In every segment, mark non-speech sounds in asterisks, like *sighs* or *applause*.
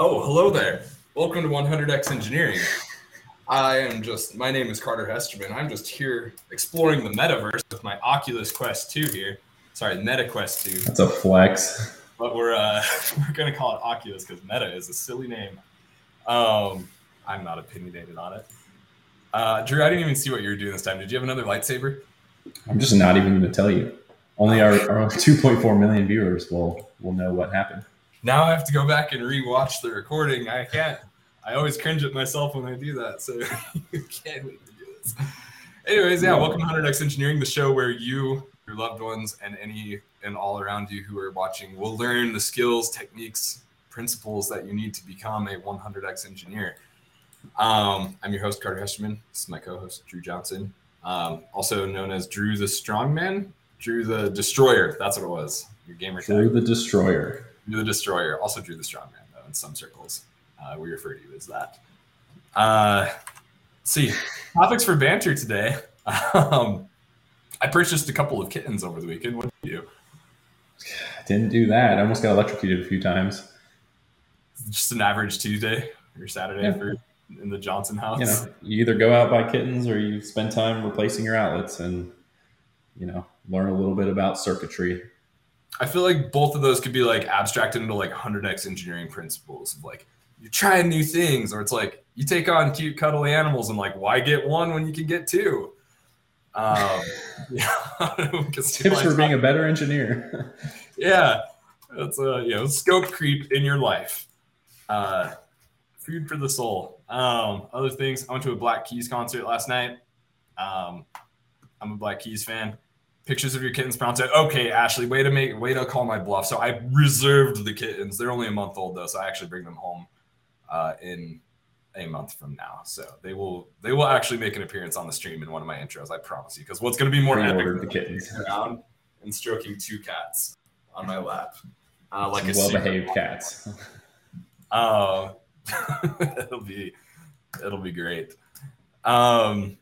Oh, hello there. Welcome to 100x Engineering. I am just, my name is Carter Hesterman. I'm just here exploring the metaverse with my Oculus Quest 2 here. Sorry, Meta Quest 2. That's a flex. But we're uh, *laughs* we're gonna call it Oculus because Meta is a silly name. Um, I'm not opinionated on it. Uh, Drew, I didn't even see what you were doing this time. Did you have another lightsaber? I'm just not even going to tell you. Only our, our *laughs* 2.4 million viewers will will know what happened. Now I have to go back and rewatch the recording. I can't. I always cringe at myself when I do that. So *laughs* you can't wait to do this. Anyways, yeah, welcome to 100x Engineering, the show where you, your loved ones, and any and all around you who are watching will learn the skills, techniques, principles that you need to become a 100x engineer. Um, I'm your host, Carter Hesterman. This is my co-host, Drew Johnson, um, also known as Drew the Strongman, Drew the Destroyer. That's what it was. Your gamer tag. Drew the Destroyer. Drew the Destroyer. Also Drew the Strongman, though, in some circles. Uh, we refer to you as that. Uh, see, topics for banter today. *laughs* Um, I purchased a couple of kittens over the weekend. What did you do? Didn't do that. I almost got electrocuted a few times. Just an average Tuesday or Saturday Yeah. for in the Johnson house. You know, you either go out buy kittens or you spend time replacing your outlets and you know learn a little bit about circuitry. I feel like both of those could be like abstracted into like 100x engineering principles of like you're trying new things, or it's like you take on cute, cuddly animals and like why get one when you can get two? Um, *laughs* yeah, *laughs* Tips for being a better engineer. *laughs* yeah, that's a you know scope creep in your life. Uh, food for the soul. Um, other things. I went to a Black Keys concert last night. Um, I'm a Black Keys fan. Pictures of your kittens pronto. Okay, Ashley, way to make way to call my bluff. So I reserved the kittens. They're only a month old though, so I actually bring them home uh, in a month from now. So they will they will actually make an appearance on the stream in one of my intros. I promise you. Because what's going to be more epic than the kittens. around and stroking two cats on my lap, uh, like a well behaved cats. *laughs* Oh, *laughs* it'll be it'll be great. Um.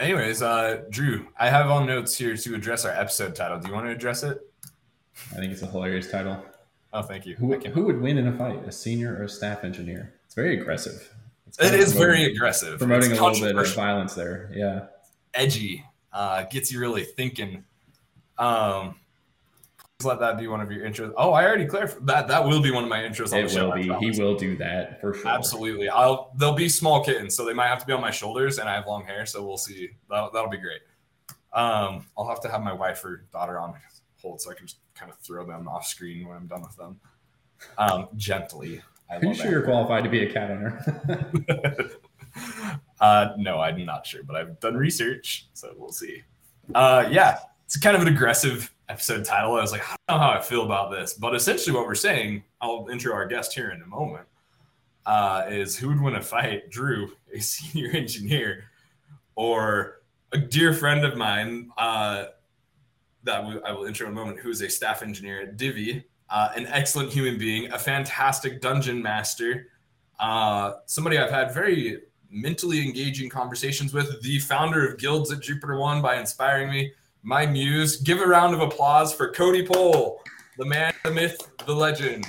Anyways, uh, Drew, I have on notes here to address our episode title. Do you want to address it? I think it's a hilarious title. Oh, thank you. Who, who would win in a fight, a senior or a staff engineer? It's very aggressive. It's It is very aggressive. promoting It's a little bit of violence there. Yeah. edgy. Uh, gets you really thinking. Um, please let that be one of your interests. Oh, I already clarified that. That will be one of my intros. On It will be. He will do that for sure. Absolutely. I'll they'll be small kittens, so they might have to be on my shoulders, and I have long hair, so we'll see. That'll, that'll be great. Um, I'll have to have my wife or daughter on hold so I can just kind of throw them off screen when I'm done with them. Um, gently. I Are you sure you're qualified to be a cat owner? *laughs* uh, no, I'm not sure, but I've done research, so we'll see. Uh, yeah, it's kind of an aggressive episode title. I was like, I don't know how I feel about this, but essentially, what we're saying, I'll intro our guest here in a moment, uh, is who would win a fight, Drew, a *laughs* senior engineer, or a dear friend of mine uh, that we- I will intro in a moment, who is a staff engineer at Divvy, uh, an excellent human being, a fantastic dungeon master, uh, somebody I've had very mentally engaging conversations with, the founder of Guilds at Jupiter One by inspiring me, my muse. Give a round of applause for Cody Poll, the man, the myth, the legend.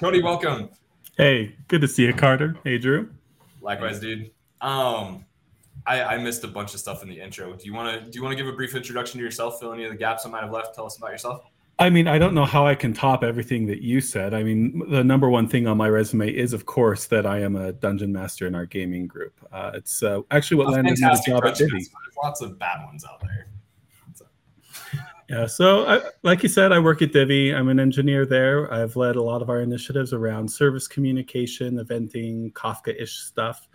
Cody, welcome. Hey, good to see you, Carter. Hey, Drew. Likewise, dude. Um, I, I missed a bunch of stuff in the intro. Do you want to do you want to give a brief introduction to yourself? Fill any of the gaps I might have left. Tell us about yourself. I mean, I don't know how I can top everything that you said. I mean, the number one thing on my resume is, of course, that I am a dungeon master in our gaming group. Uh, it's uh, actually what landed me the job at Divvy. There's lots of bad ones out there. Yeah, so I, like you said, I work at Divvy. I'm an engineer there. I've led a lot of our initiatives around service communication, eventing, Kafka-ish stuff.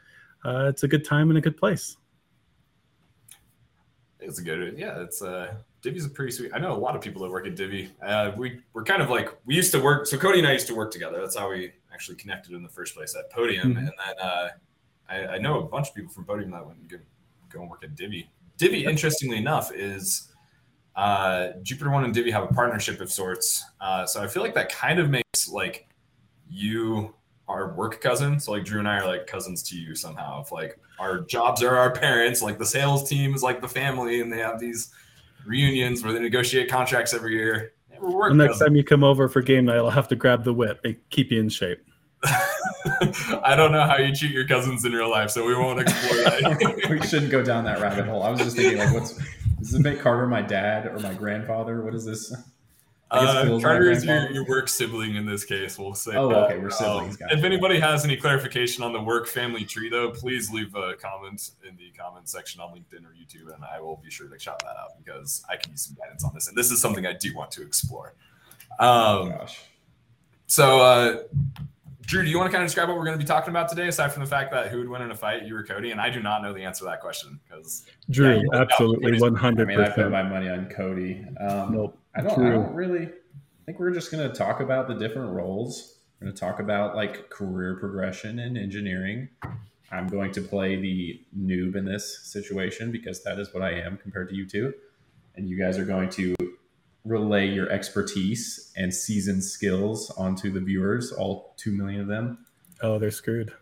Uh, it's a good time and a good place. It's a good, yeah. It's uh, Divvy's a pretty sweet. I know a lot of people that work at Divvy. Uh, we we're kind of like we used to work. So Cody and I used to work together. That's how we actually connected in the first place at Podium. Mhm. And then uh, I, I know a bunch of people from Podium that went and go, go and work at Divvy. Divvy, interestingly enough, is uh, Jupiter One and Divvy have a partnership of sorts. Uh, so I feel like that kind of makes like you our work cousin. So like Drew and I are like cousins to you somehow. If like our jobs are our parents, like the sales team is like the family, and they have these reunions where they negotiate contracts every year. Yeah, The next cousins. time you come over for game night, I'll have to grab the whip and keep you in shape. *laughs* I don't know how you treat your cousins in real life, so we won't explore that. *laughs* we shouldn't go down that rabbit hole. I was just thinking, like, what's does this make Carter my dad or my grandfather? What is this? I guess Uh, Carter is your, your work sibling in this case. We'll say. Oh, that. okay, we're siblings, Um, if anybody has any clarification on the work family tree, though, please leave a comment in the comment section on LinkedIn or YouTube, and I will be sure to shout that out because I can use some guidance on this, and this is something I do want to explore. Oh Um, gosh. so, uh, Drew, do you want to kind of describe what we're going to be talking about today, aside from the fact that who would win in a fight, you or Cody? And I do not know the answer to that question because Drew, Yeah, you- absolutely, one I hundred mean, I put my money on Cody. Um, Nope. I don't. I don't really. I think we're just going to talk about the different roles. We're going to talk about like career progression in engineering. I'm going to play the noob in this situation because that is what I am compared to you two, and you guys are going to relay your expertise and seasoned skills onto the viewers, all two million of them, Oh, they're screwed.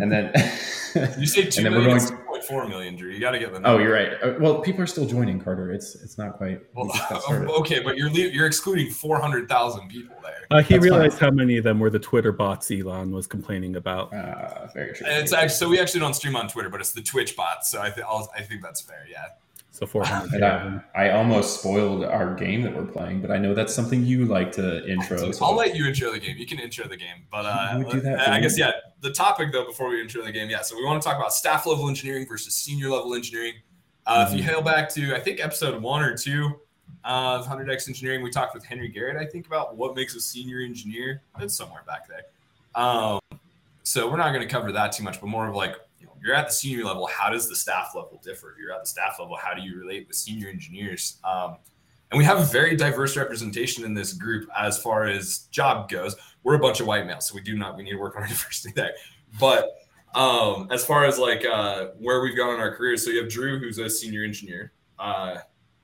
and then. *laughs* you say two And then we're million, going two point four million, Drew. You got to get the Oh, you're right. Uh, Well, people are still joining, Carter. It's it's not quite. Well, just got *laughs* started. okay, but you're you're excluding four hundred thousand people there. Uh, he That's realized how many of them were the Twitter bots Elon was complaining about. Uh, very true. And it's actually so we actually don't stream on Twitter, but it's the Twitch bots. So I think I think that's fair. Yeah. So four hundred. And I, I almost spoiled our game that we're playing, but I know that's something you like to intro. so- I'll let you intro the game. You can intro the game, but uh, do that I guess yeah. The topic though, before we intro the game, yeah. So we want to talk about staff level engineering versus senior level engineering. Uh, If you Mhm. hail back to I think episode one or two of Hundred X Engineering, we talked with Henry Garrett. I think about what makes a senior engineer. It's somewhere back there. Um, so we're not going to cover that too much, but more of like you know, you're at the senior level. How does the staff level differ? If you're at the staff level. How do you relate with senior engineers? Um, and we have a very diverse representation in this group as far as job goes. We're a bunch of white males, so we do not we need to work on our *laughs* diversity there. But um, as far as like uh, where we've gone in our careers, so you have Drew, who's a senior engineer. Uh,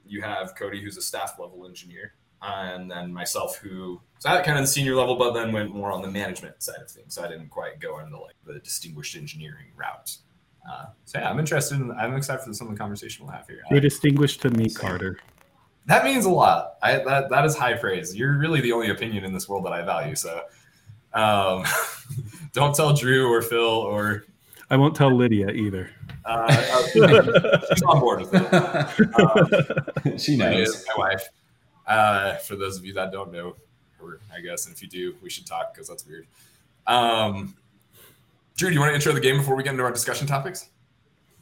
you have Cody, who's a staff level engineer, and then myself, who is at kind of the senior level, but then went more on the management side of things. So I didn't quite go into like the distinguished engineering route. Uh, so yeah, I'm interested. In, I'm excited for some of the conversation we'll have here. You're distinguished to meet Carter. That means a lot. I, that that is high praise. You're really the only opinion in this world that I value. So, um, *laughs* don't tell Drew or Phil or I won't tell Lydia either. uh, she's on board with it. Um, *laughs* she knows. my wife. Uh, for those of you that don't know her, I guess, and if you do, we should talk because that's weird. Um, Drew, do you want to intro the game before we get into our discussion topics?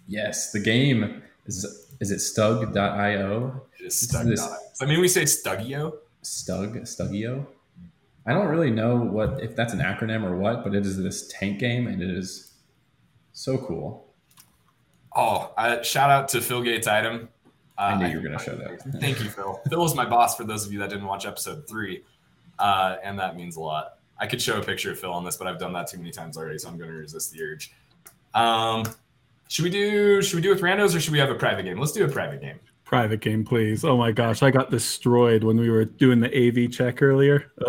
Yes, the game is is it stug.io? It is It's Stug. this- I mean, we say Stugio. Stug, Stugio? I don't really know what if that's an acronym or what, but it is this tank game and it is so cool. Oh, uh, shout out to Phil Gates item. Uh, I knew you were gonna show that. Thank you, Phil. Phil was my boss for those of you that didn't watch episode three, uh, and that means a lot. I could show a picture of Phil on this, but I've done that too many times already, so I'm going to resist the urge. Um, should we do? Should we do with randos, or should we have a private game? Let's do a private game. Private game, please. Oh my gosh, I got destroyed when we were doing the AV check earlier. *laughs*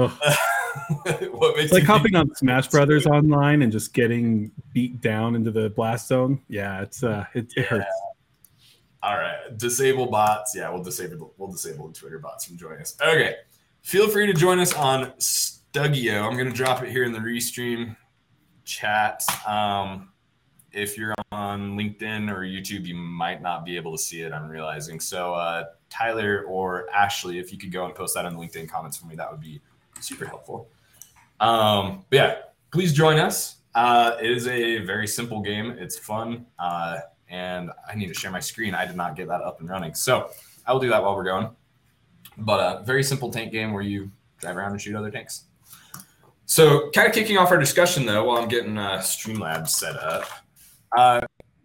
What makes It's like hopping on Smash Brothers online and just getting beat down into the blast zone. Yeah, it's uh, it, it hurts. All right, disable bots. Yeah, we'll disable we'll disable the Twitter bots from joining us. Okay, feel free to join us on Stugio. I'm gonna drop it here in the restream chat. Um, if you're on LinkedIn or YouTube, you might not be able to see it. I'm realizing. So uh, Tyler or Ashley, if you could go and post that in the LinkedIn comments for me, that would be super helpful. Um, but yeah, please join us. Uh, it is a very simple game. It's fun. Uh, and I need to share my screen. I did not get that up and running. So I will do that while we're going. But a very simple tank game where you drive around and shoot other tanks. So, kind of kicking off our discussion though, while I'm getting uh, Streamlabs set up. Uh,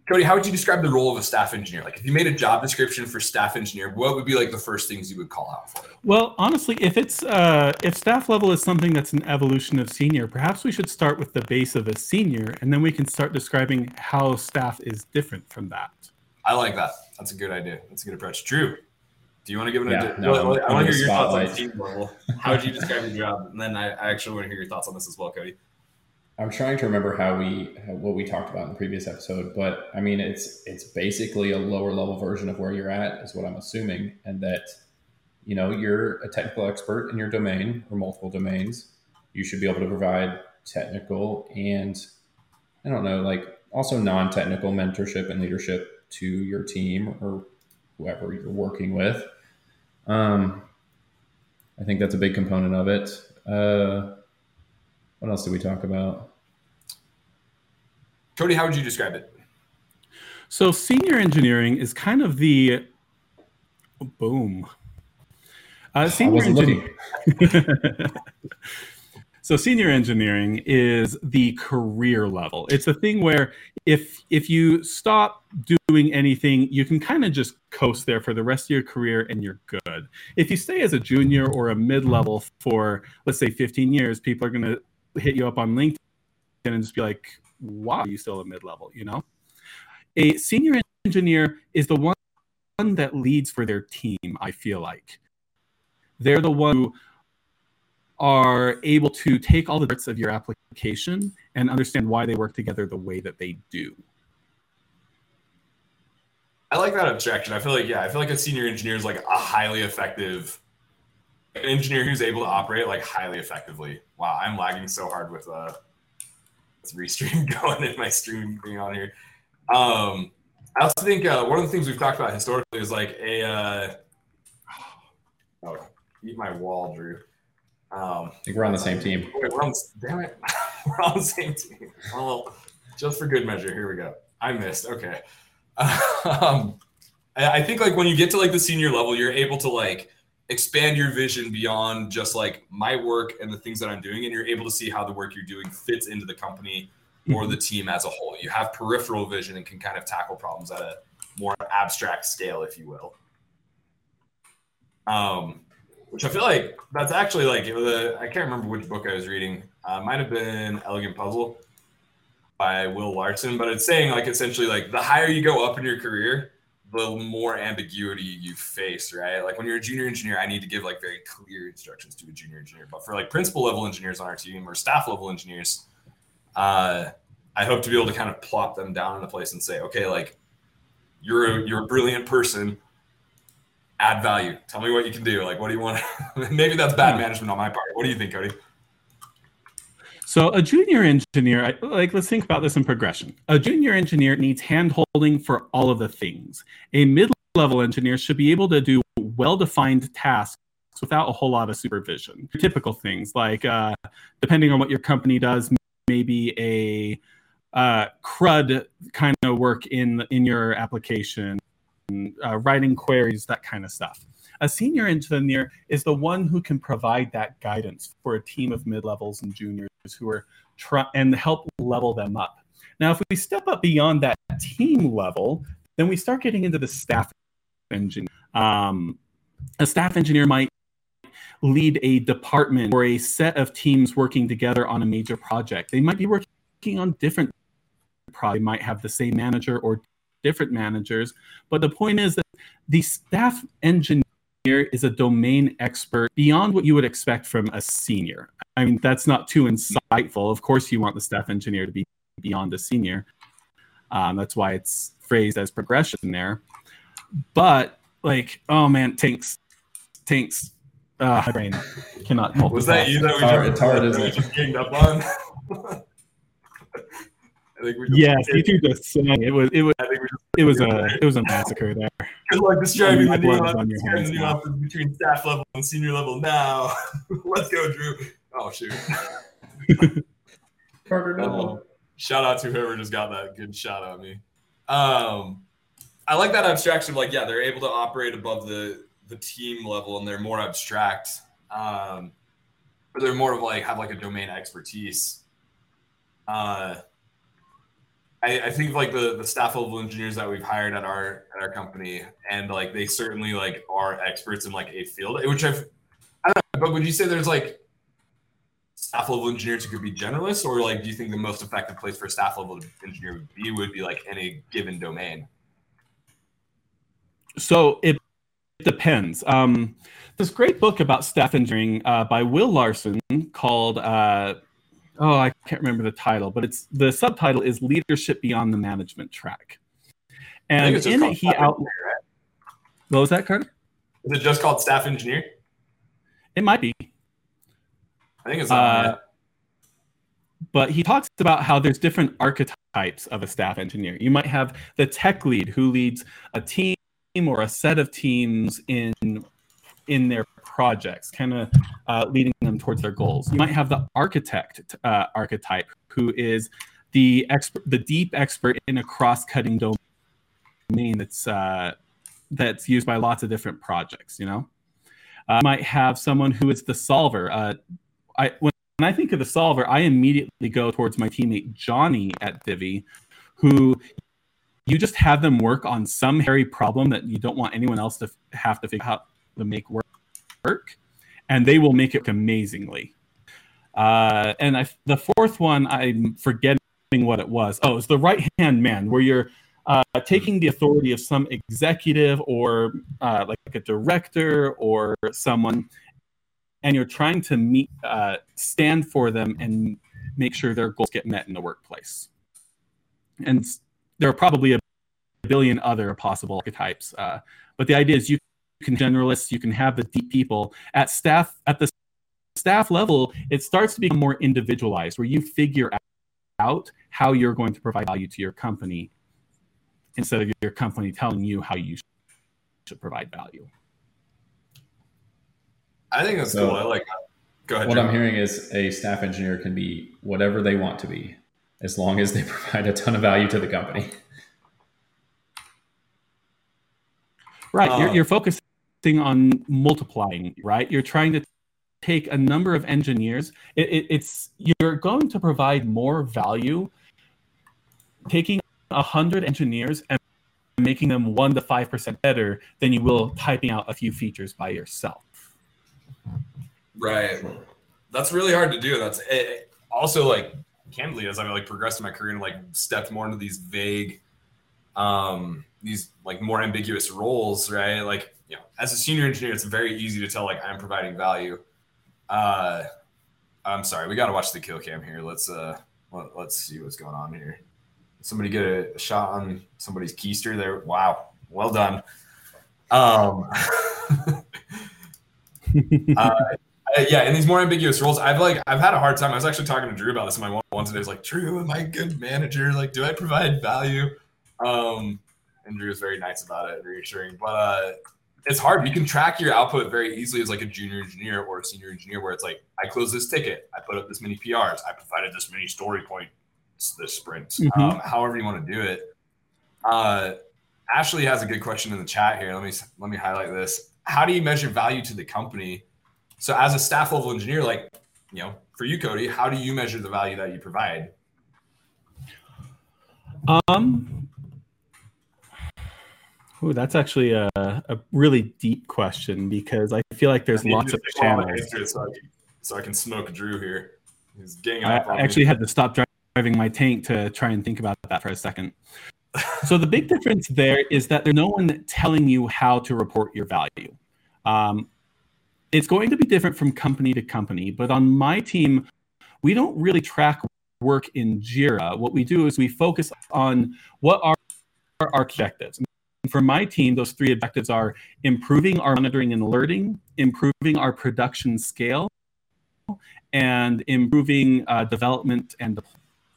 Cody, how would you describe the role of a staff engineer? Like, if you made a job description for staff engineer, what would be like the first things you would call out for it? Well, honestly, if it's uh, if staff level is something that's an evolution of senior, perhaps we should start with the base of a senior, and then we can start describing how staff is different from that. I like that. That's a good idea. That's a good approach. Drew, do you want to give an Yeah, idea? no, Well, I'm- I want to hear your thoughts on spotlight. team level. *laughs* How would you describe your job? And then I, I actually want to hear your thoughts on this as well, Cody. I'm trying to remember how we what we talked about in the previous episode, but I mean it's it's basically a lower level version of where you're at is what I'm assuming, and that you know you're a technical expert in your domain or multiple domains. You should be able to provide technical and I don't know, like also non-technical mentorship and leadership to your team or whoever you're working with. Um, I think that's a big component of it. Uh, what else did we talk about? Cody, how would you describe it? So senior engineering is kind of the boom. Uh, senior engineering. *laughs* so senior engineering is the career level. It's a thing where if if you stop doing anything, you can kind of just coast there for the rest of your career and you're good. If you stay as a junior or a mid-level for let's say 15 years, people are going to hit you up on LinkedIn and just be like, "Why are you still a mid-level?" You know a senior engineer is the one that leads for their team i feel like they're the one who are able to take all the parts of your application and understand why they work together the way that they do I like that abstraction. I feel like yeah, I feel like a senior engineer is like a highly effective an engineer who's able to operate like highly effectively. Wow, I'm lagging so hard with uh this restream *laughs* going in my stream being on here. Um I also think uh, one of the things we've talked about historically is like a uh *sighs* oh eat my wall, Drew. Um I think we're on the same team. Wait, we're on, damn it. *laughs* *laughs* we're on the same team. Well, just for good measure, here we go. I missed. Okay. *laughs* Um, I think like when you get to like the senior level, you're able to like expand your vision beyond just like my work and the things that I'm doing, and you're able to see how the work you're doing fits into the company or the team as a whole. You have peripheral vision and can kind of tackle problems at a more abstract scale, if you will. Um, which I feel like that's actually like a, I can't remember which book I was reading. Uh, might have been Elegant Puzzle by Will Larson, but it's saying like essentially like the higher you go up in your career, the more ambiguity you face, right? Like when you're a junior engineer, I need to give like very clear instructions to a junior engineer. But for like principal level engineers on our team or staff level engineers, uh, I hope to be able to kind of plop them down in a place and say, okay, like you're a, you're a brilliant person. Add value. Tell me what you can do. Like, what do you want? *laughs* Maybe that's bad management on my part. What do you think, Cody? So a junior engineer, like let's think about this in progression. A junior engineer needs hand holding for all of the things. A mid-level engineer should be able to do well-defined tasks without a whole lot of supervision. Typical things like, uh, depending on what your company does, maybe a uh, CRUD kind of work in in your application, uh, writing queries, that kind of stuff. A senior engineer is the one who can provide that guidance for a team of mid-levels and juniors who are try and help level them up. Now, if we step up beyond that team level, then we start getting into the staff engineer. Um, a staff engineer might lead a department or a set of teams working together on a major project. They might be working on different projects. They might have the same manager or different managers. But the point is that the staff engineer is a domain expert beyond what you would expect from a senior. I mean, that's not too insightful. Of course, you want the staff engineer to be beyond a senior. Um, that's why it's phrased as progression there. But like, oh man, tanks, tanks. Uh, my brain cannot. Was that you that we just, it's hard, we just *laughs* ganged up on? *laughs* I think we just, Yes, *laughs* you two just sang. It was. It was. I think we just It was a. *laughs* It was a massacre there. Good luck describing the My blood is nuance, on your describing hands the now. nuances between staff level and senior level now. *laughs* Let's go, Drew. Oh shoot. Carter, no. Oh, shout out to whoever just got that good shot at me. Um, I like that abstraction. of, Like, yeah, they're able to operate above the the team level, and they're more abstract. Um, or they're more of like have like a domain expertise. Uh, I, I think like the the staff level engineers that we've hired at our at our company, and like they certainly like are experts in like a field, which I've. I don't know, but would you say there's like staff level engineers who could be generalists, or like do you think the most effective place for a staff level engineer would be would be like any given domain? so it, it depends. Um, this great book about staff engineering uh, by Will Larson called uh, oh I can't remember the title, but it's the subtitle is Leadership Beyond the Management Track, and in it he out. Right? What was that, Carter? Is it just called staff engineer? It might be. I think it's. Uh, but he talks about how there's different archetypes of a staff engineer. You might have the tech lead who leads a team or a set of teams in in their projects, kind of uh, leading them towards their goals. You might have the architect uh, archetype who is the expert, the deep expert in a cross-cutting domain that's uh, that's used by lots of different projects. You know, uh, might have someone who is the solver. Uh, I when I think of the solver, I immediately go towards my teammate Johnny at Divvy, who you just have them work on some hairy problem that you don't want anyone else to have to figure out to make work, work, and they will make it amazingly. Uh, and I, the fourth one, I'm forgetting what it was. Oh, it's the right hand man, where you're uh, taking the authority of some executive or uh, like a director or someone and you're trying to meet uh, stand for them and make sure their goals get met in the workplace and there are probably a billion other possible archetypes uh, but the idea is you can generalists you can have the deep people at staff at the staff level it starts to become more individualized where you figure out how you're going to provide value to your company instead of your company telling you how you should provide value I think that's so, cool. I like that. Go ahead. What John. I'm hearing is a staff engineer can be whatever they want to be, as long as they *laughs* provide a ton of value to the company. Right. Uh, you're, you're focusing on multiplying, right? You're trying to take a number of engineers. It, it, it's you're going to provide more value taking a hundred engineers and making them one to five percent better than you will typing out a few features by yourself. Right. That's really hard to do. That's it. also like candidly as I like progressed in my career and like stepped more into these vague, um, these like more ambiguous roles, right? Like you know, as a senior engineer, it's very easy to tell like I'm providing value. Uh, I'm sorry, we got to watch the kill cam here. Let's uh, let, us see what's going on here. Somebody get a, shot on somebody's keister there. Wow, well done. Um, *laughs* uh, yeah, in these more ambiguous roles, I've like I've had a hard time. I was actually talking to Drew about this in my one today. I was like, Drew, am I a good manager? Like, do I provide value? Um, and Drew was very nice about it, reassuring. But uh, it's hard. You can track your output very easily as like a junior engineer or a senior engineer, where it's like I closed this ticket, I put up this many PRs, I provided this many story points this sprint. Mm-hmm. Um, however you want to do it. Uh, Ashley has a good question in the chat here. Let me let me highlight this. How do you measure value to the company? So as a staff level engineer, like, you know, for you, Cody, how do you measure the value that you provide? Um, oh, that's actually a, a really deep question because I feel like there's lots of channels. So I, can, so I can smoke Drew here. He's getting I actually had to stop driving my tank to try and think about that for a second. so the big difference there is that there's no one telling you how to report your value. Um, it's going to be different from company to company, but on my team, we don't really track work in Jira. What we do is we focus on what are our objectives. For my team, those three objectives are improving our monitoring and alerting, improving our production scale, and improving uh, development and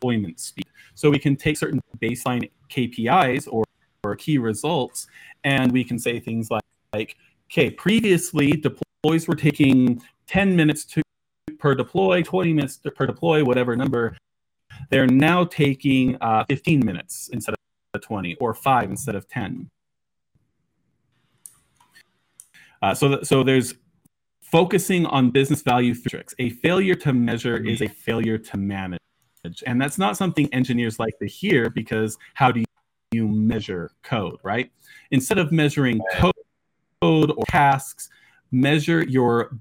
deployment speed. So we can take certain baseline KPIs or, or key results, and we can say things like, like okay, previously deploys were taking 10 minutes to, per deploy, 20 minutes to, per deploy, whatever number. They're now taking uh, 15 minutes instead of 20 or five instead of 10. Uh, so, th- so there's focusing on business value metrics. A failure to measure is a failure to manage. And that's not something engineers like to hear because how do you measure code, right? Instead of measuring code or tasks, measure your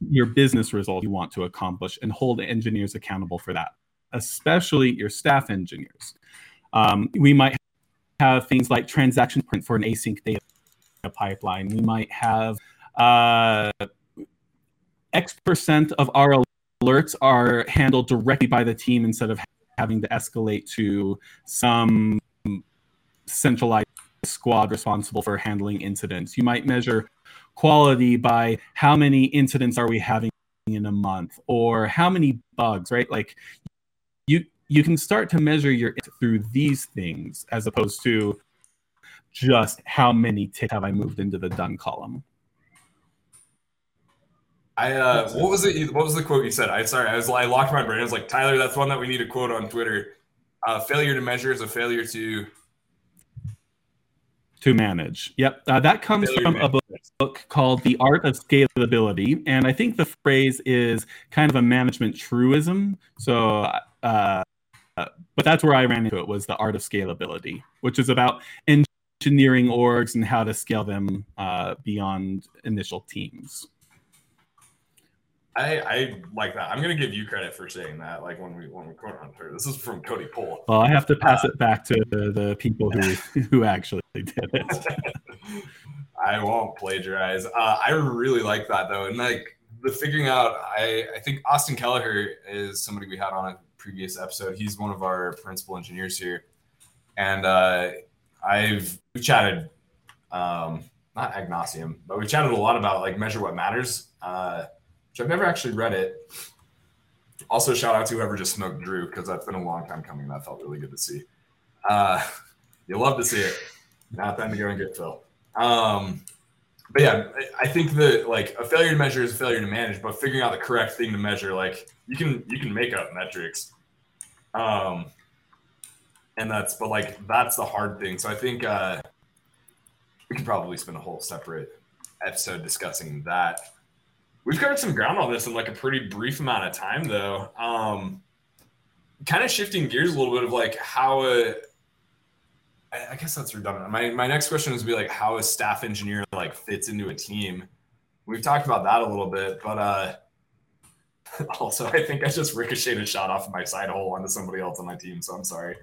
your business result you want to accomplish and hold engineers accountable for that especially your staff engineers um, we might have things like transaction print for an async data a pipeline. We might have uh, X percent of our alerts are handled directly by the team instead of having to escalate to some centralized squad responsible for handling incidents. You might measure quality by how many incidents are we having in a month or how many bugs, right? Like you you can start to measure your through these things as opposed to just how many ticks have I moved into the done column. I uh, what was it? What was the quote you said? I sorry, I was I locked my brain. I was like, Tyler, that's one that we need to quote on Twitter. Uh, failure to measure is a failure to to manage. Yep, uh, that comes from a book, book called The Art of Scalability, and I think the phrase is kind of a management truism. So, uh, but that's where I ran into it was the art of scalability, which is about engineering orgs and how to scale them uh, beyond initial teams. I, I like that. I'm gonna give you credit for saying that. Like when we when we quote on Twitter, this is from Cody Poll. Well, I have to pass uh, it back to the, the people who *laughs* who actually did it. *laughs* I won't plagiarize. Uh, I really like that though, and like the figuring out. I I think Austin Kelleher is somebody we had on a previous episode. He's one of our principal engineers here, and uh, I've we chatted. Um, not nauseam, but we chatted a lot about like measure what matters. Uh, which I've never actually read it. Also, shout out to whoever just smoked Drew because that's been a long time coming. That felt really good to see. Uh, you love to see it. Now time to go and get Phil. Um, but yeah, I think that like a failure to measure is a failure to manage, but figuring out the correct thing to measure, like you can you can make up metrics, um, and that's but like that's the hard thing. So I think uh, we could probably spend a whole separate episode discussing that. We've covered some ground on this in like a pretty brief amount of time, though. Um, kind of shifting gears a little bit of like how a, I guess that's redundant. My my next question is be like how a staff engineer like fits into a team. We've talked about that a little bit, but uh, *laughs* also I think I just ricocheted a shot off of my side hole onto somebody else on my team. So I'm sorry,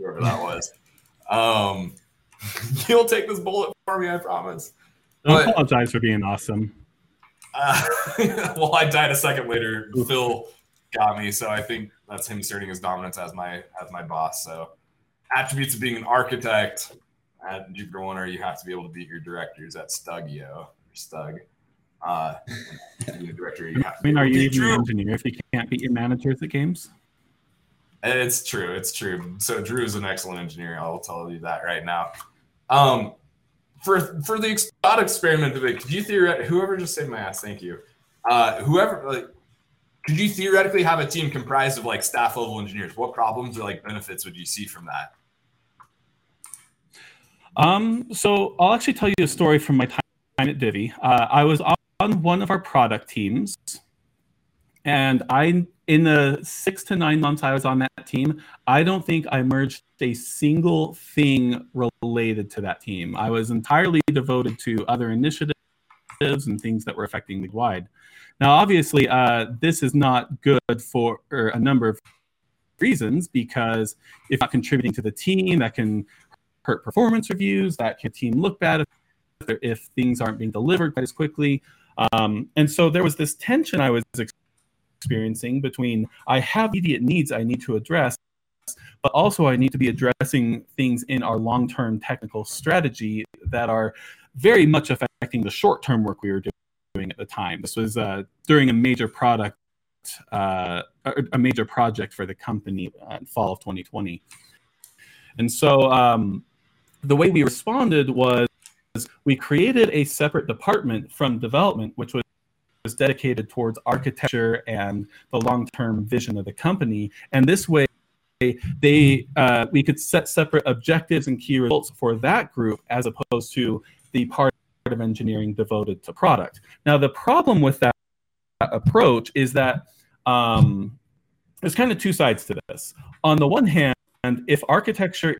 whoever that was. Um, *laughs* you'll take this bullet for me, I promise. Don't but, apologize for being awesome. Uh, *laughs* well, I died a second later. Phil got me, so I think that's him asserting his dominance as my as my boss. So attributes of being an architect at Jupiter One are you have to be able to beat your directors at Stugio or Stug. Uh, *laughs* being a director, you have I mean, are you even an engineer if you can't beat your managers at games? It's true. It's true. So Drew is an excellent engineer. I'll tell you that right now. Um, for for the thought experiment it, could you theoretically whoever just saved my ass, thank you. Uh, whoever like could you theoretically have a team comprised of like staff level engineers? What problems or like benefits would you see from that? Um, so I'll actually tell you a story from my time at Divvy. Uh, I was on one of our product teams, and I in the six to nine months I was on that team, I don't think I merged a single thing related to that team. I was entirely devoted to other initiatives and things that were affecting league wide. Now, obviously, uh, this is not good for a number of reasons because if not contributing to the team, that can hurt performance reviews, that can team look bad if, if things aren't being delivered quite as quickly. Um, and so there was this tension I was experiencing between I have immediate needs I need to address, but also I need to be addressing things in our long term technical strategy that are very much affecting the short term work we were doing at the time. This was uh, during a major product, uh, a major project for the company uh, in fall of 2020. And so um, the way we responded was we created a separate department from development, which was was dedicated towards architecture and the long-term vision of the company. And this way, they uh, we could set separate objectives and key results for that group as opposed to the part of engineering devoted to product. Now, the problem with that approach is that um, there's kind of two sides to this. On the one hand, if architecture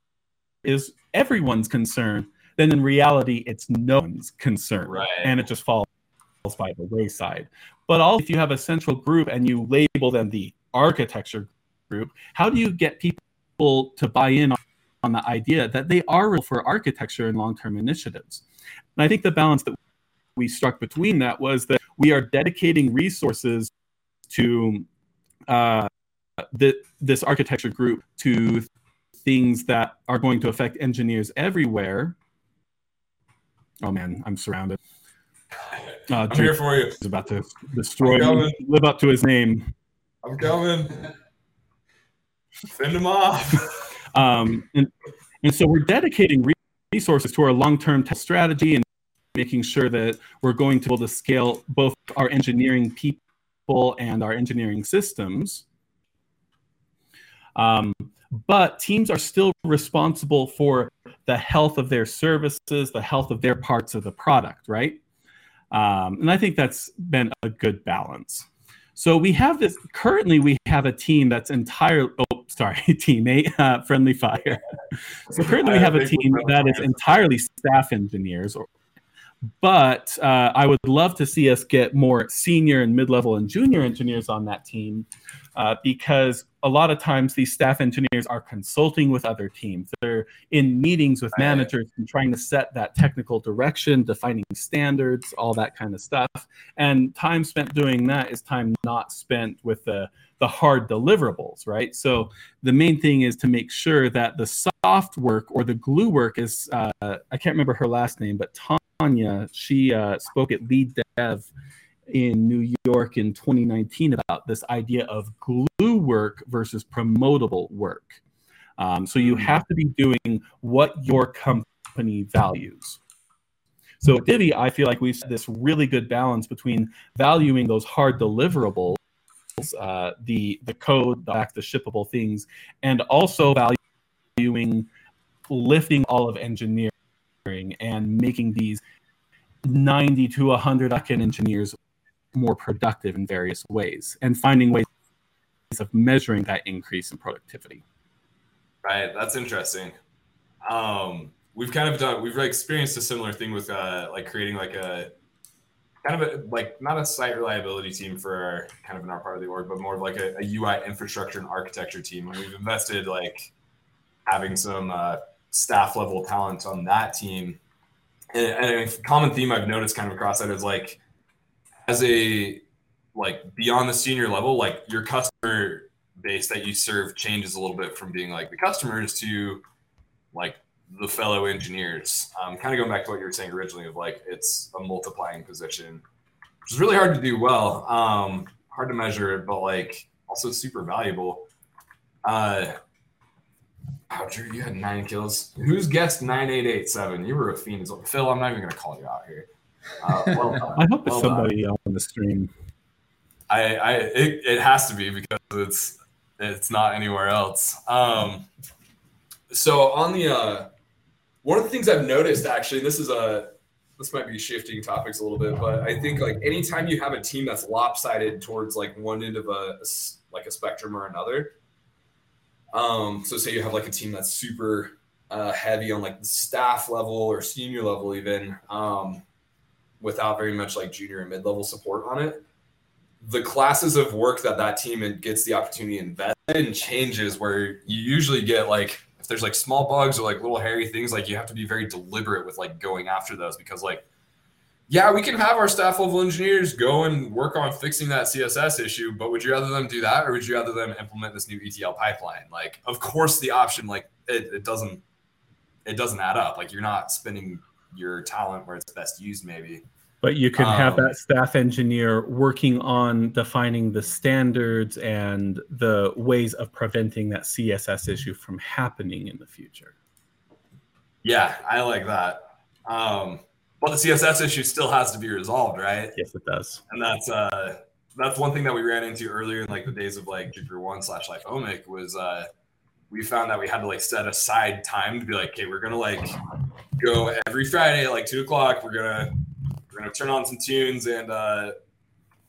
is everyone's concern, then in reality, it's no one's concern, right. and it just falls by the wayside. But also, if you have a central group and you label them the architecture group, how do you get people to buy in on the idea that they are for architecture and long-term initiatives. And I think the balance that we struck between that was that we are dedicating resources to uh, the, this architecture group to things that are going to affect engineers everywhere. Oh man, I'm surrounded. Uh, I'm here for you. He's about to destroy him, live up to his name. I'm coming. Send him off. *laughs* um, and, and so we're dedicating resources to our long-term strategy and making sure that we're going to be able to scale both our engineering people and our engineering systems. Um, but teams are still responsible for the health of their services, the health of their parts of the product, right? Um, and I think that's been a good balance. So we have this currently we have a team that's entirely oh sorry *laughs* teammate uh, friendly fire. so currently we have a team that is entirely staff engineers or but uh, I would love to see us get more senior and mid-level and junior engineers on that team uh, because a lot of times these staff engineers are consulting with other teams. They're in meetings with managers and trying to set that technical direction, defining standards, all that kind of stuff. And time spent doing that is time not spent with the the hard deliverables, right? So the main thing is to make sure that the soft work or the glue work is, uh, I can't remember her last name, but Tanya, she uh, spoke at Lead Dev in New York in 2019 about this idea of glue work versus promotable work. Um, so you have to be doing what your company values. So at Divvy, I feel like we've this really good balance between valuing those hard deliverables, uh, the the code, the, back, the shippable things, and also valuing lifting all of engineering and making these 90 to 100 Akin engineers more productive in various ways and finding ways of measuring that increase in productivity. Right. That's interesting. Um, we've kind of done, we've experienced a similar thing with uh, like creating like a kind of a, like not a site reliability team for our, kind of in our part of the org, but more of like a, a UI infrastructure and architecture team. And we've invested like having some uh, staff level talent on that team. And, and a common theme I've noticed kind of across that is like, as a like beyond the senior level, like your customer base that you serve changes a little bit from being like the customers to like the fellow engineers. Um, kind of going back to what you were saying originally of like it's a multiplying position, which is really hard to do well. Um, hard to measure but like also super valuable. Uh, Wow, Drew, you had nine kills. Who's guessed nine eight eight seven? You were a fiend. Phil, I'm not even going to call you out here. Uh, well *laughs* I hope it's well somebody done. on the stream. I, I it, it has to be because it's it's not anywhere else. Um, so on the uh, one of the things I've noticed actually, this is a this might be shifting topics a little bit, but I think like anytime you have a team that's lopsided towards like one end of a like a spectrum or another. Um, so say you have like a team that's super uh, heavy on like the staff level or senior level even. Um, without very much like junior and mid level support on it, the classes of work that that team gets the opportunity to invest in changes where you usually get like if there's like small bugs or like little hairy things like you have to be very deliberate with like going after those because like yeah we can have our staff level engineers go and work on fixing that css issue but would you rather them do that or would you rather them implement this new etl pipeline? Like of course the option like it, it doesn't it doesn't add up. Like you're not spending your talent where it's best used maybe. But you can um, have that staff engineer working on defining the standards and the ways of preventing that css issue from happening in the future. Yeah i like that. Um, but the css issue still has to be resolved right yes it does and that's uh that's one thing that we ran into earlier in like the days of like Jupiter One slash LifeOmic was uh we found that we had to like set aside time to be like, okay, we're gonna like go every Friday at like two o'clock. We're gonna we're gonna turn on some tunes and uh,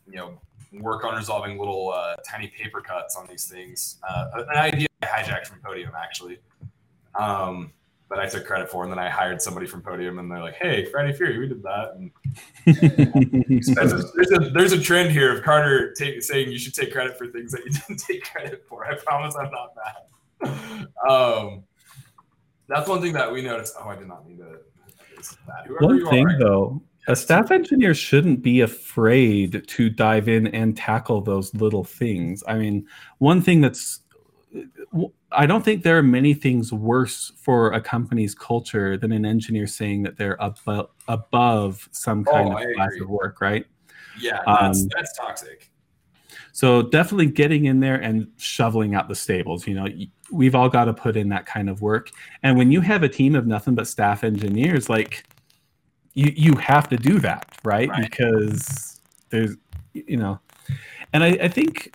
you know work on resolving little uh, tiny paper cuts on these things. Uh, an idea I hijacked from Podium actually, um, that I took credit for, and then I hired somebody from Podium, and they're like, "Hey, Friday Fury, we did that." And *laughs* there's, a, there's, a, there's a trend here of Carter take, saying you should take credit for things that you *laughs* didn't take credit for. I promise I'm not bad um, that's one thing that we noticed. Oh, I did not mean to. One thing are, though, a staff engineer shouldn't be afraid to dive in and tackle those little things. I mean, one thing that's I don't think there are many things worse for a company's culture than an engineer saying that they're above above some kind oh, of class of work, right? Yeah, that's, um, that's toxic. So definitely getting in there and shoveling out the stables. You know, we've all got to put in that kind of work. And when you have a team of nothing but staff engineers, like you you have to do that, right? right. Because there's you know, and I, I think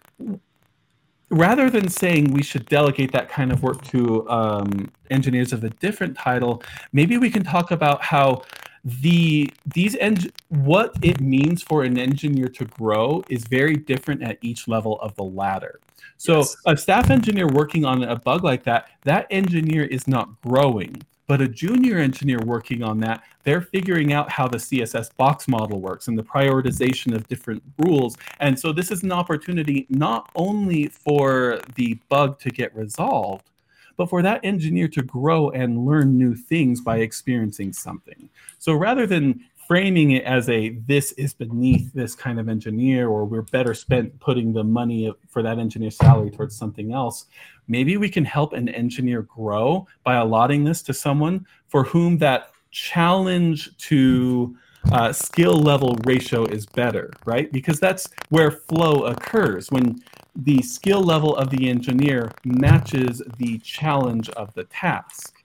rather than saying we should delegate that kind of work to um, engineers of a different title, maybe we can talk about how the these eng- what it means for an engineer to grow is very different at each level of the ladder. So yes. a staff engineer working on a bug like that, that engineer is not growing. But a junior engineer working on that, they're figuring out how the CSS box model works and the prioritization of different rules. And so this is an opportunity not only for the bug to get resolved, but for that engineer to grow and learn new things by experiencing something. So rather than framing it as a this is beneath this kind of engineer or we're better spent putting the money for that engineer's salary towards something else maybe we can help an engineer grow by allotting this to someone for whom that challenge to uh, skill level ratio is better right because that's where flow occurs when the skill level of the engineer matches the challenge of the task.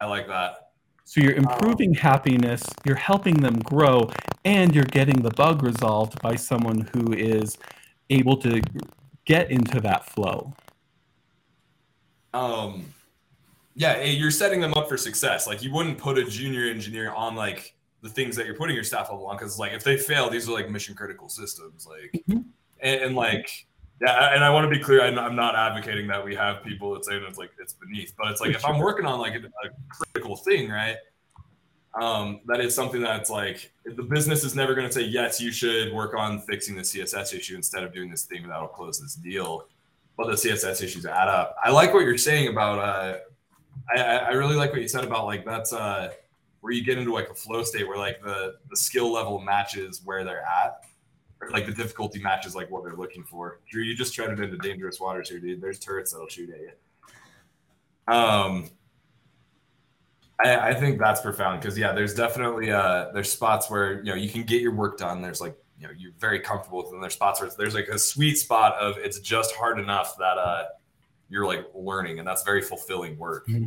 I like that. So you're improving happiness, you're helping them grow, and you're getting the bug resolved by someone who is able to get into that flow. Um, yeah, you're setting them up for success. Like you wouldn't put a junior engineer on like the things that you're putting your staff level on because like if they fail, these are like mission critical systems. Like mm-hmm and, and like yeah, and I want to be clear. I'm not advocating that we have people that say it's like it's beneath, but it's like if I'm working on like a, a critical thing, right? Um, that is something that's like the business is never going to say yes. You should work on fixing the CSS issue instead of doing this thing that'll close this deal. But the CSS issues add up. I like what you're saying about. Uh, I, I really like what you said about like that's uh, where you get into like a flow state where like the the skill level matches where they're at like the difficulty matches like what they're looking for. Drew, you just treaded into dangerous waters here, dude. There's turrets that'll shoot at you. Um, I, I think that's profound because yeah, there's definitely uh there's spots where you know you can get your work done. There's like you know you're very comfortable with, and there's spots where there's like a sweet spot of it's just hard enough that uh you're like learning, and that's very fulfilling work. Mm-hmm.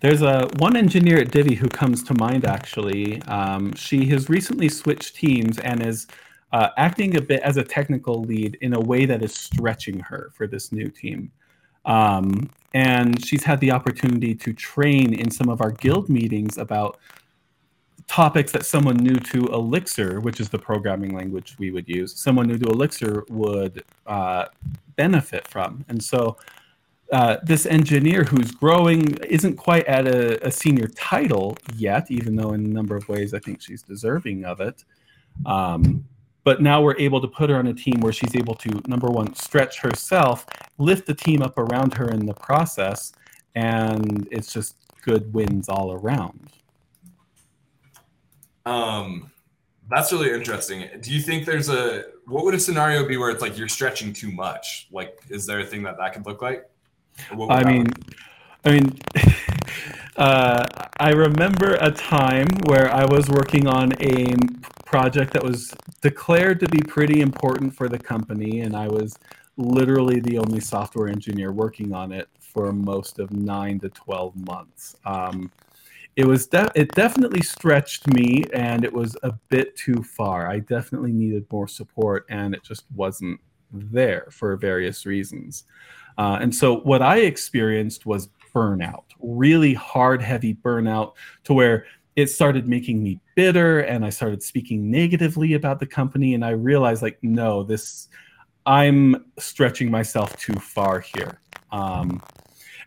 There's a one engineer at Divvy who comes to mind actually. Um, she has recently switched teams and is uh, acting a bit as a technical lead in a way that is stretching her for this new team. Um, and she's had the opportunity to train in some of our guild meetings about topics that someone new to Elixir, which is the programming language we would use, someone new to Elixir would uh, benefit from. And so uh, this engineer who's growing isn't quite at a, a, senior title yet, even though in a number of ways I think she's deserving of it. Um, but now we're able to put her on a team where she's able to number one stretch herself lift the team up around her in the process and it's just good wins all around. Um that's really interesting. Do you think there's a what would a scenario be where it's like you're stretching too much? Like is there a thing that that could look like? I mean i mean *laughs* uh, I remember a time where I was working on a project that was declared to be pretty important for the company, and I was literally the only software engineer working on it for most of nine to 12 months. Um, it was de- it definitely stretched me and it was a bit too far. I definitely needed more support and it just wasn't there for various reasons. Uh, and so what I experienced was burnout, really hard, heavy burnout to where it started making me bitter and I started speaking negatively about the company. And I realized, like, no, this, I'm stretching myself too far here. Um,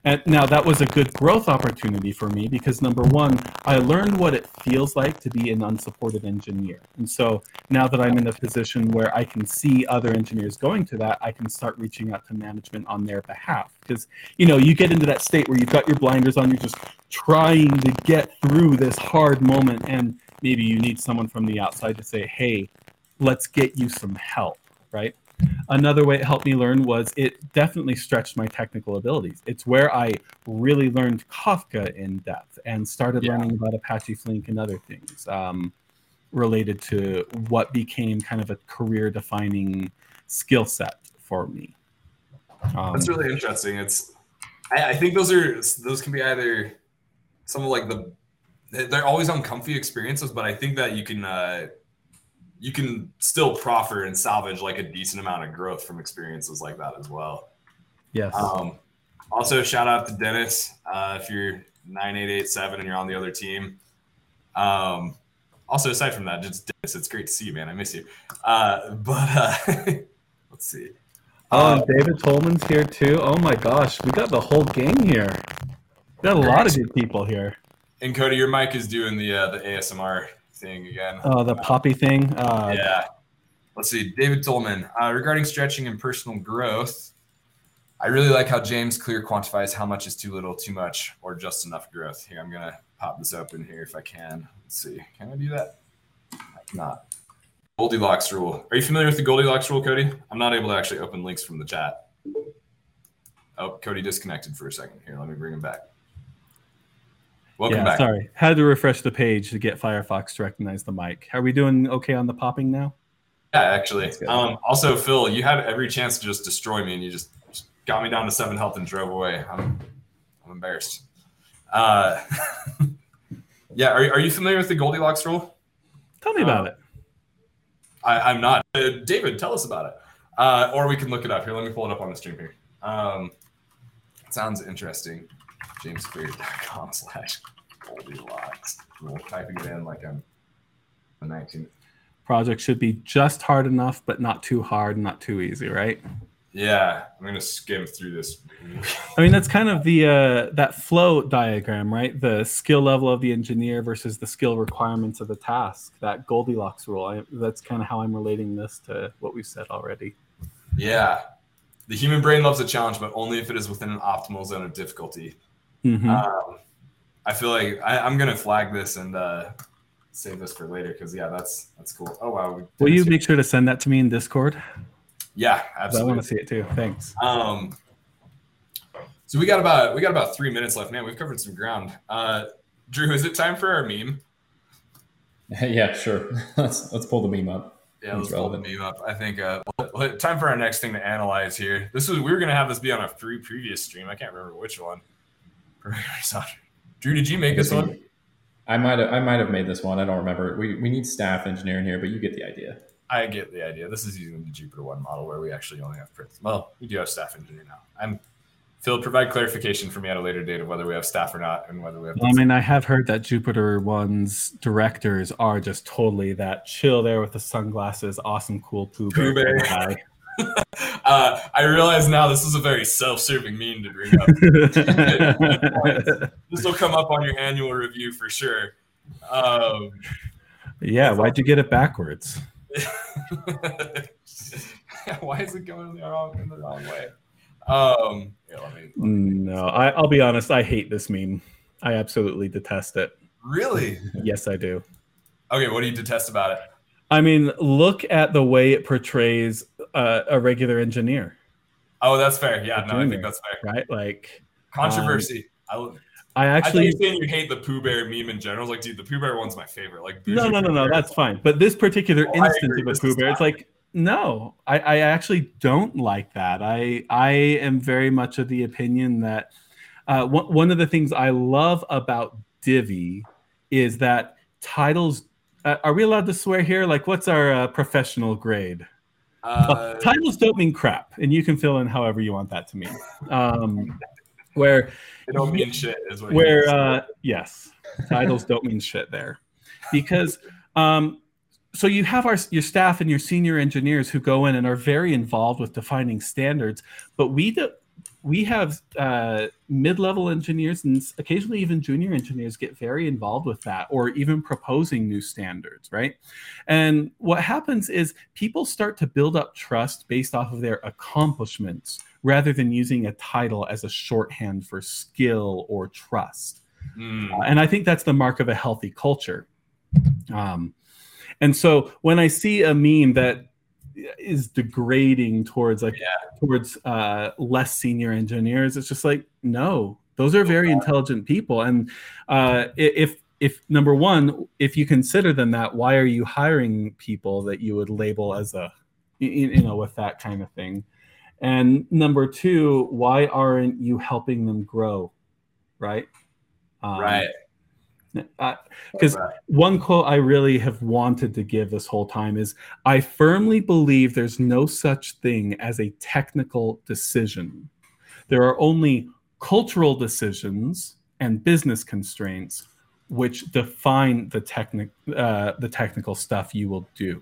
And now that was a good growth opportunity for me because number one, I learned what it feels like to be an unsupported engineer. And so now that I'm in a position where I can see other engineers going to that, I can start reaching out to management on their behalf. Because, you know, you get into that state where you've got your blinders on, you're just trying to get through this hard moment. And maybe you need someone from the outside to say, hey, let's get you some help, right? Another way it helped me learn was it definitely stretched my technical abilities. It's where I really learned Kafka in depth and started Yeah. learning about Apache Flink and other things um, related to what became kind of a career defining skill set for me. Um, That's really interesting. It's I, I think those are those can be either some of like the they're always uncomfy experiences, but I think that you can uh you can still proffer and salvage like a decent amount of growth from experiences like that as well. yes. Um, also, shout out to Dennis uh, if you're 9887 and you're on the other team. Um, also, aside from that, just Dennis, it's great to see you, man. I miss you. Uh, but uh, *laughs* let's see. Oh, Uh, David Tolman's here too. Oh my gosh, we got the whole gang here. We got a lot of good people here. and Cody, your mic is doing the uh, the ASMR thing again. Oh, the poppy thing. Uh, yeah. Let's see. David Tolman. Uh, regarding stretching and personal growth, I really like how James Clear quantifies how much is too little, too much, or just enough growth. Here, I'm going to pop this open here if I can. Let's see. Can I do that? I cannot. Goldilocks rule. Are you familiar with the Goldilocks rule, Cody? I'm not able to actually open links from the chat. Oh, Cody disconnected for a second. Here, let me bring him back. Welcome yeah, back. sorry. Had to refresh the page to get Firefox to recognize the mic. Are we doing okay on the popping now? Yeah, actually. Um, also, Phil, you had every chance to just destroy me, and you just, just got me down to seven health and drove away. I'm, I'm embarrassed. Uh, *laughs* yeah, are, are you familiar with the Goldilocks rule? Tell me about it. I, I'm not. Uh, David, tell us about it. Uh, or we can look it up. Here, let me pull it up on the stream here. Um, sounds interesting. JamesClear.com *laughs* slash Goldilocks. rule. typing it in like I'm a 19. Project should be just hard enough, but not too hard, not too easy, right? Yeah, I'm going to skim through this. *laughs* I mean, that's kind of the uh, that flow diagram, right? The skill level of the engineer versus the skill requirements of the task. That Goldilocks rule. I, that's kind of how I'm relating this to what we said already. Yeah. The human brain loves a challenge, but only if it is within an optimal zone of difficulty. Mhm. Um, I feel like I, I'm gonna flag this and uh, save this for later because yeah, that's that's cool. Oh wow. Will you make sure to send that to me in Discord? Yeah, 'Cause I want to see it too. Thanks. Um, so we got about we got about three minutes left. Man, we've covered some ground. Uh, Drew, is it time for our meme? *laughs* yeah, sure. *laughs* let's let's pull the meme up. Yeah, let's pull the meme up. I think uh, let- let- time for our next thing to analyze here. This was we were gonna have this be on a pre- previous stream. I can't remember which one. *laughs* Drew, did you make this one? I might have I might have made this one. I don't remember. We we need staff engineering here, but you get the idea. I get the idea. This is using the Jupiter One model where we actually only have prints. Well, we do have staff engineer now. I'm Phil. Provide clarification for me at a later date of whether we have staff or not, and whether we have. I mean, I have heard that Jupiter One's directors are just totally that chill there with the sunglasses, awesome, cool Pooh Bear Pooh Bear. kind of guy. *laughs* Uh, I realize now this is a very self-serving meme to bring up. *laughs* this will come up on your annual review for sure. Um, yeah, why'd you get it backwards? *laughs* why is it going the wrong in the wrong way? Um, yeah, let me, No, I, I'll be honest. I hate this meme. I absolutely detest it. really? Yes, I do. Okay, what do you detest about it? I mean, look at the way it portrays uh, a regular engineer, Oh, that's fair. Yeah, no, I think that's fair. right? Like, Controversy. I, I I actually you were saying you hate the Pooh Bear meme in general. Like, dude, the Pooh Bear one's my favorite. Like, no, no, no, no. That's fine. But this particular Oh, instance of a Pooh Bear, it's like, no, I, I actually don't like that. I I am very much of the opinion that uh, one, one of the things I love about Divvy is that titles. Uh, are we allowed to swear here? Like, what's our uh, professional grade? Uh, titles don't mean crap, and you can fill in however you want that to mean. Um, *laughs* where they don't mean shit, is what where uh, yes, titles don't mean shit there, because um, so you have our your staff and your senior engineers who go in and are very involved with defining standards, but we do, we have uh, mid-level engineers and occasionally even junior engineers get very involved with that or even proposing new standards right? And what happens is people start to build up trust based off of their accomplishments rather than using a title as a shorthand for skill or trust. Mm. uh, and i think that's the mark of a healthy culture. Um, and so when i see a meme that is degrading towards like towards uh, less senior engineers it's just like no those are very intelligent people. And uh, if if number one if you consider them that why are you hiring people that you would label as a you know with that kind of thing? And number two why aren't you helping them grow? Right? Um, right. 'Cause- Right. one quote I really have wanted to give this whole time is I firmly believe there's no such thing as a technical decision. There are only cultural decisions and business constraints which define the technic uh, the technical stuff you will do.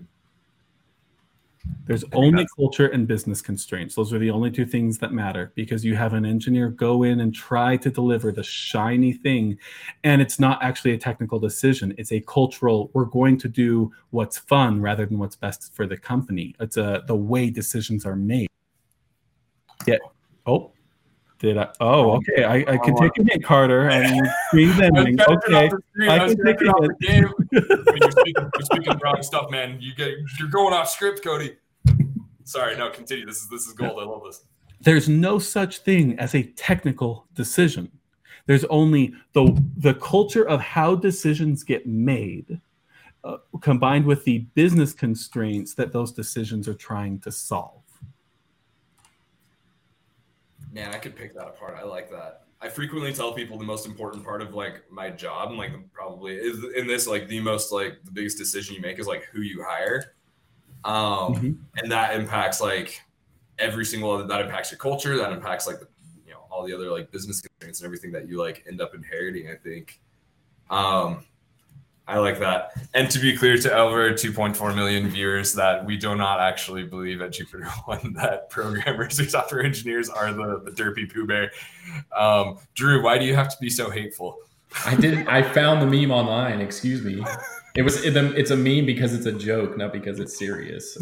There's only culture and business constraints. Those are the only two things that matter because you have an engineer go in and try to deliver the shiny thing and it's not actually a technical decision. It's a cultural we're going to do what's fun rather than what's best for the company. It's a the way decisions are made. Yeah. Oh did i oh okay i, I can take a hint carter and screen's I was ending trying okay off the screen. I I can take turn off it. the you're speaking, you're speaking the wrong stuff, man. You get you're going off script, Cody. Sorry, no, continue. This is this is gold. I love this. there's no such thing as a technical decision there's only the the culture of how decisions get made uh, combined with the business constraints that those decisions are trying to solve Man, I could pick that apart. I like that. I frequently tell people the most important part of like my job and like probably is in this like the most like the biggest decision you make is like who you hire. Um Mhm. and that impacts like every single other that impacts your culture, that impacts like the you know all the other like business constraints and everything that you like end up inheriting, I think. Um I like that. And to be clear to over 2.4 million viewers, that we do not actually believe at Jupiter *laughs* One that programmers or software engineers are the, the derpy Pooh Bear. Um, Drew, why do you have to be so hateful? I didn't. I found the meme online. Excuse me. It was. It, it's a meme because it's a joke, not because it's serious.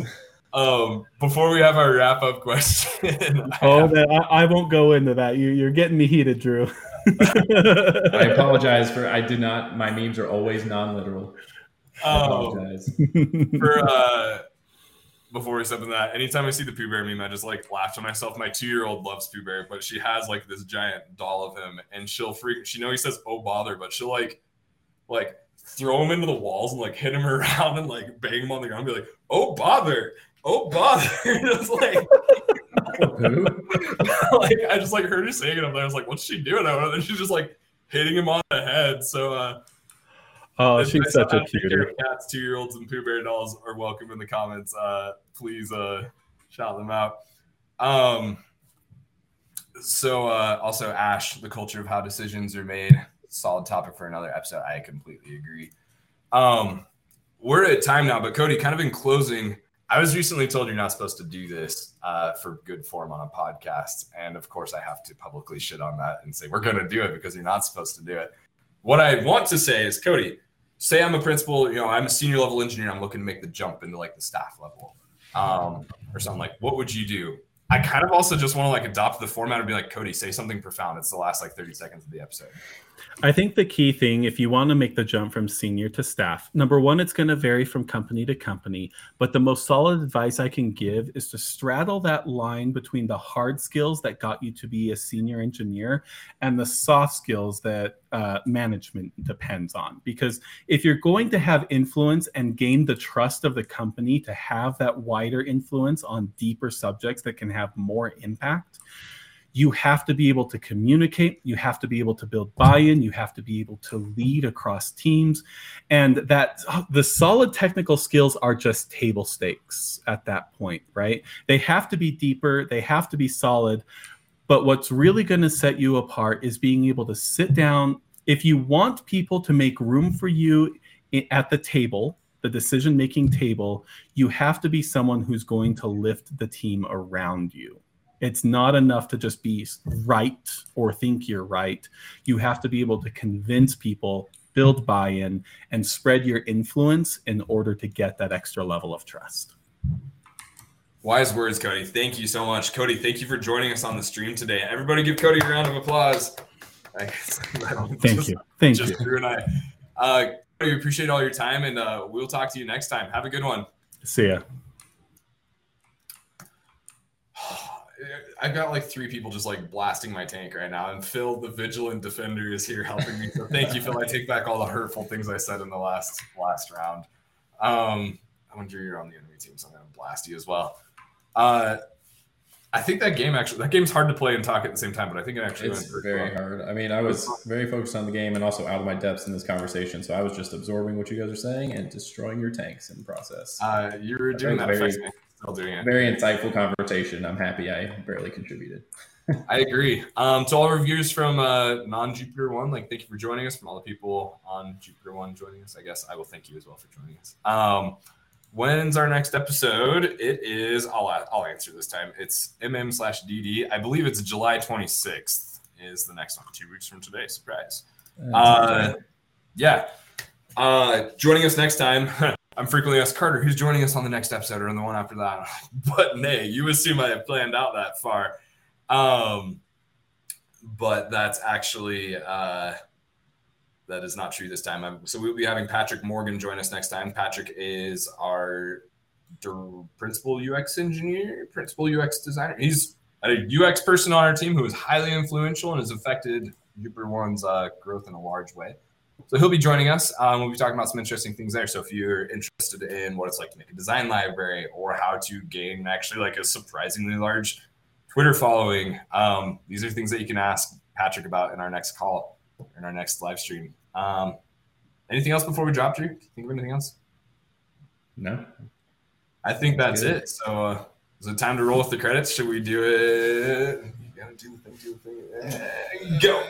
Um, before we have our wrap up question, *laughs* I Oh, have- man, I, I won't go into that. You, you're getting me heated, Drew. *laughs* I apologize for. I did not. My memes are always non-literal. I apologize. *laughs* for uh, before we step in that, anytime I see the Pooh Bear meme, I just like laugh to myself. My two year old loves Pooh Bear, but she has like this giant doll of him, and she'll freak. She know he says "oh bother," but she'll like like throw him into the walls and like hit him *laughs* around and like bang him on the ground, and be like "oh bother." Oh bother! it's like, Who? *laughs* like I just like heard her saying it up there. I was like, "What's she doing?" I. And she's just like hitting him on the head. So uh, oh, she's such a know how to take care cutie. Cats, two year olds, and Pooh Bear dolls are welcome in the comments. Uh, please uh, shout them out. Um, so uh, also Ash, the culture of how decisions are made. Solid topic for another episode. I completely agree. Um, we're at time now, but Cody, kind of in closing, I was recently told you're not supposed to do this uh, for good form on a podcast, and of course, I have to publicly shit on that and say we're going to do it because you're not supposed to do it. What I want to say is, Cody, say I'm a principal, you know, I'm a senior level engineer, I'm looking to make the jump into like the staff level, um, or something like. What would you do? I kind of also just want to like adopt the format and be like, Cody, say something profound. It's the last like 30 seconds of the episode. I think the key thing, if you want to make the jump from senior to staff, number one, it's going to vary from company to company. But the most solid advice I can give is to straddle that line between the hard skills that got you to be a senior engineer and the soft skills that uh, management depends on. Because if you're going to have influence and gain the trust of the company to have that wider influence on deeper subjects that can have more impact, you have to be able to communicate you have to be able to build buy-in you have to be able to lead across teams and that the solid technical skills are just table stakes at that point right they have to be deeper they have to be solid but what's really mm-hmm. going to set you apart is being able to sit down if you want people to make room for you at the table the decision making table you have to be someone who's going to lift the team around you It's not enough to just be right or think you're right. You have to be able to convince people, build buy in, and spread your influence in order to get that extra level of trust. Wise words, Cody. Thank you so much. Cody, thank you for joining us on the stream today. Everybody give Cody a round of applause. *laughs* Thank just, you. Thank just you. Drew and I. Uh, Cody, appreciate all your time, and uh, we'll talk to you next time. Have a good one. See ya. *sighs* I've got like three people just like blasting my tank right now, and Phil, the vigilant defender, is here helping me. So thank you, Phil. I take back all the hurtful things I said in the last last round. Um, I wonder you're on the enemy team, so I'm gonna blast you as well. Uh, I think that game actually that game's hard to play and talk at the same time, but I think it actually it's very well. hard. I mean, I was very focused on the game and also out of my depths in this conversation, so I was just absorbing what you guys are saying and destroying your tanks in the process. Uh, you were doing that. Very, Still doing it. Very insightful conversation. I'm happy I barely contributed. *laughs* I agree. Um, to all reviews from uh, non Jupiter One, like thank you for joining us. From all the people on Jupiter One joining us, I guess I will thank you as well for joining us. Um, when's our next episode? It is. I'll I'll answer this time. It's mm slash dd. I believe it's July 26th is the next one. Two weeks from today. Surprise. Uh, yeah. Uh, joining us next time. *laughs* I'm frequently asked, Carter, who's joining us on the next episode or on the one after that? *laughs* but nay, you assume I have planned out that far. Um, but that's actually uh, that is not true this time. I'm, so we'll be having Patrick Morgan join us next time. Patrick is our principal UX engineer, principal UX designer. He's a UX person on our team who is highly influential and has affected Jupiter One's uh, growth in a large way. So he'll be joining us. Um, we'll be talking about some interesting things there. So if you're interested in what it's like to make a design library or how to gain actually like a surprisingly large Twitter following, um, these are things that you can ask Patrick about in our next call, in our next live stream. Um, anything else before we drop, Drew? Think of anything else? No. I think that's, that's it. So uh, is it time to roll with the credits? Should we do it? You gotta do the thing, do the thing. Go.